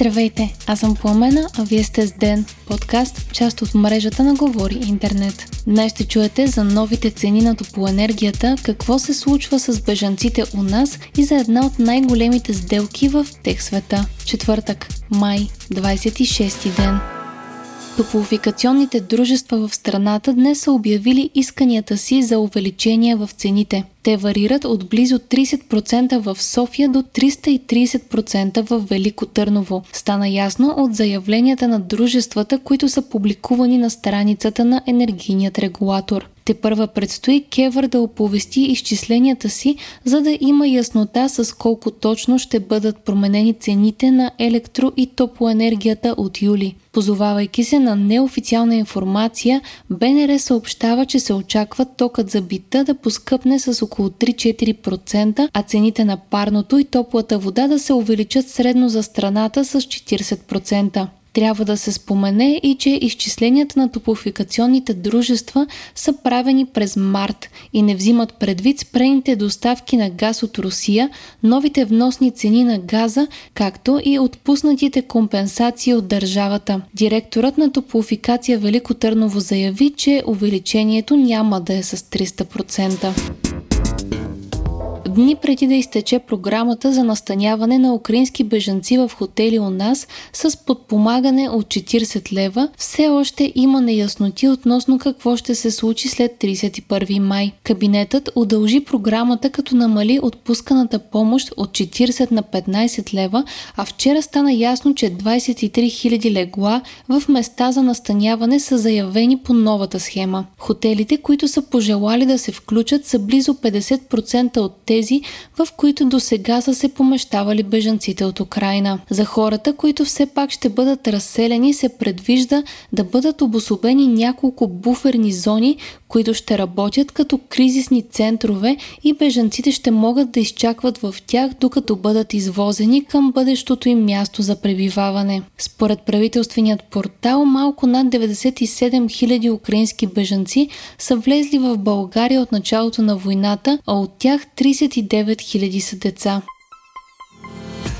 Здравейте, аз съм Пламена, а вие сте с Ден, подкаст, част от мрежата на Говори Интернет. Днес ще чуете за новите цени на топлоенергията, какво се случва с бежанците у нас и за една от най-големите сделки в тех света. Четвъртък, май, 26 ден. Топлофикационните дружества в страната днес са обявили исканията си за увеличение в цените. Те варират от близо 30% в София до 330% в Велико Търново. Стана ясно от заявленията на дружествата, които са публикувани на страницата на енергийният регулатор. Те първа предстои Кевър да оповести изчисленията си, за да има яснота с колко точно ще бъдат променени цените на електро- и топлоенергията от юли. Позовавайки се на неофициална информация, БНР съобщава, че се очаква токът за бита да поскъпне с около 3-4%, а цените на парното и топлата вода да се увеличат средно за страната с 40%. Трябва да се спомене и, че изчисленията на топофикационните дружества са правени през март и не взимат предвид спрените доставки на газ от Русия, новите вносни цени на газа, както и отпуснатите компенсации от държавата. Директорът на топофикация Велико Търново заяви, че увеличението няма да е с 300% дни преди да изтече програмата за настаняване на украински бежанци в хотели у нас с подпомагане от 40 лева, все още има неясноти относно какво ще се случи след 31 май. Кабинетът удължи програмата като намали отпусканата помощ от 40 на 15 лева, а вчера стана ясно, че 23 000 легла в места за настаняване са заявени по новата схема. Хотелите, които са пожелали да се включат, са близо 50% от тези, тези, в които до сега са се помещавали бежанците от Украина. За хората, които все пак ще бъдат разселени, се предвижда да бъдат обособени няколко буферни зони, които ще работят като кризисни центрове и бежанците ще могат да изчакват в тях, докато бъдат извозени към бъдещото им място за пребиваване. Според правителственият портал, малко над 97 000 украински бежанци са влезли в България от началото на войната, а от тях 39 000 са деца.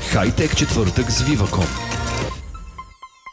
Хайтек четвъртък с Viva.com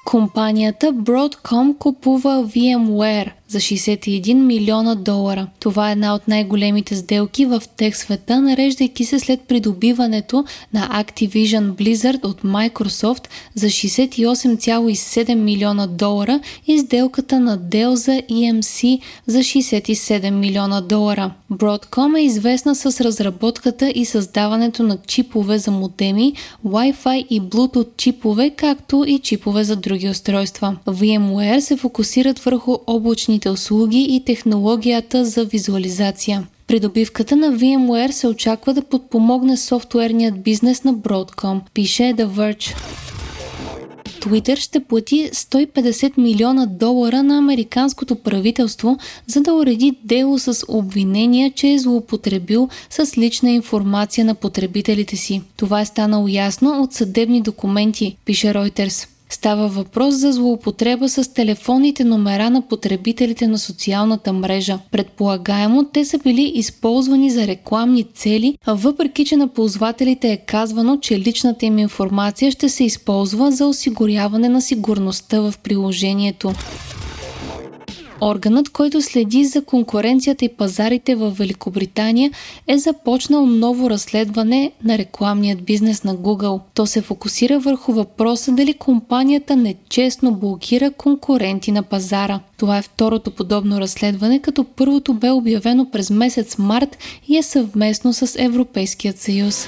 Компанията Broadcom купува VMware – за 61 милиона долара. Това е една от най-големите сделки в тех света, нареждайки се след придобиването на Activision Blizzard от Microsoft за 68,7 милиона долара и сделката на Dell за EMC за 67 милиона долара. Broadcom е известна с разработката и създаването на чипове за модеми, Wi-Fi и Bluetooth чипове, както и чипове за други устройства. VMware се фокусират върху облачни мобилните услуги и технологията за визуализация. Придобивката на VMware се очаква да подпомогне софтуерният бизнес на Broadcom, пише The Verge. Twitter ще плати 150 милиона долара на американското правителство, за да уреди дело с обвинения, че е злоупотребил с лична информация на потребителите си. Това е станало ясно от съдебни документи, пише Reuters. Става въпрос за злоупотреба с телефонните номера на потребителите на социалната мрежа. Предполагаемо те са били използвани за рекламни цели, а въпреки че на ползвателите е казвано, че личната им информация ще се използва за осигуряване на сигурността в приложението. Органът, който следи за конкуренцията и пазарите в Великобритания, е започнал ново разследване на рекламният бизнес на Google. То се фокусира върху въпроса дали компанията нечестно блокира конкуренти на пазара. Това е второто подобно разследване, като първото бе обявено през месец март и е съвместно с Европейският съюз.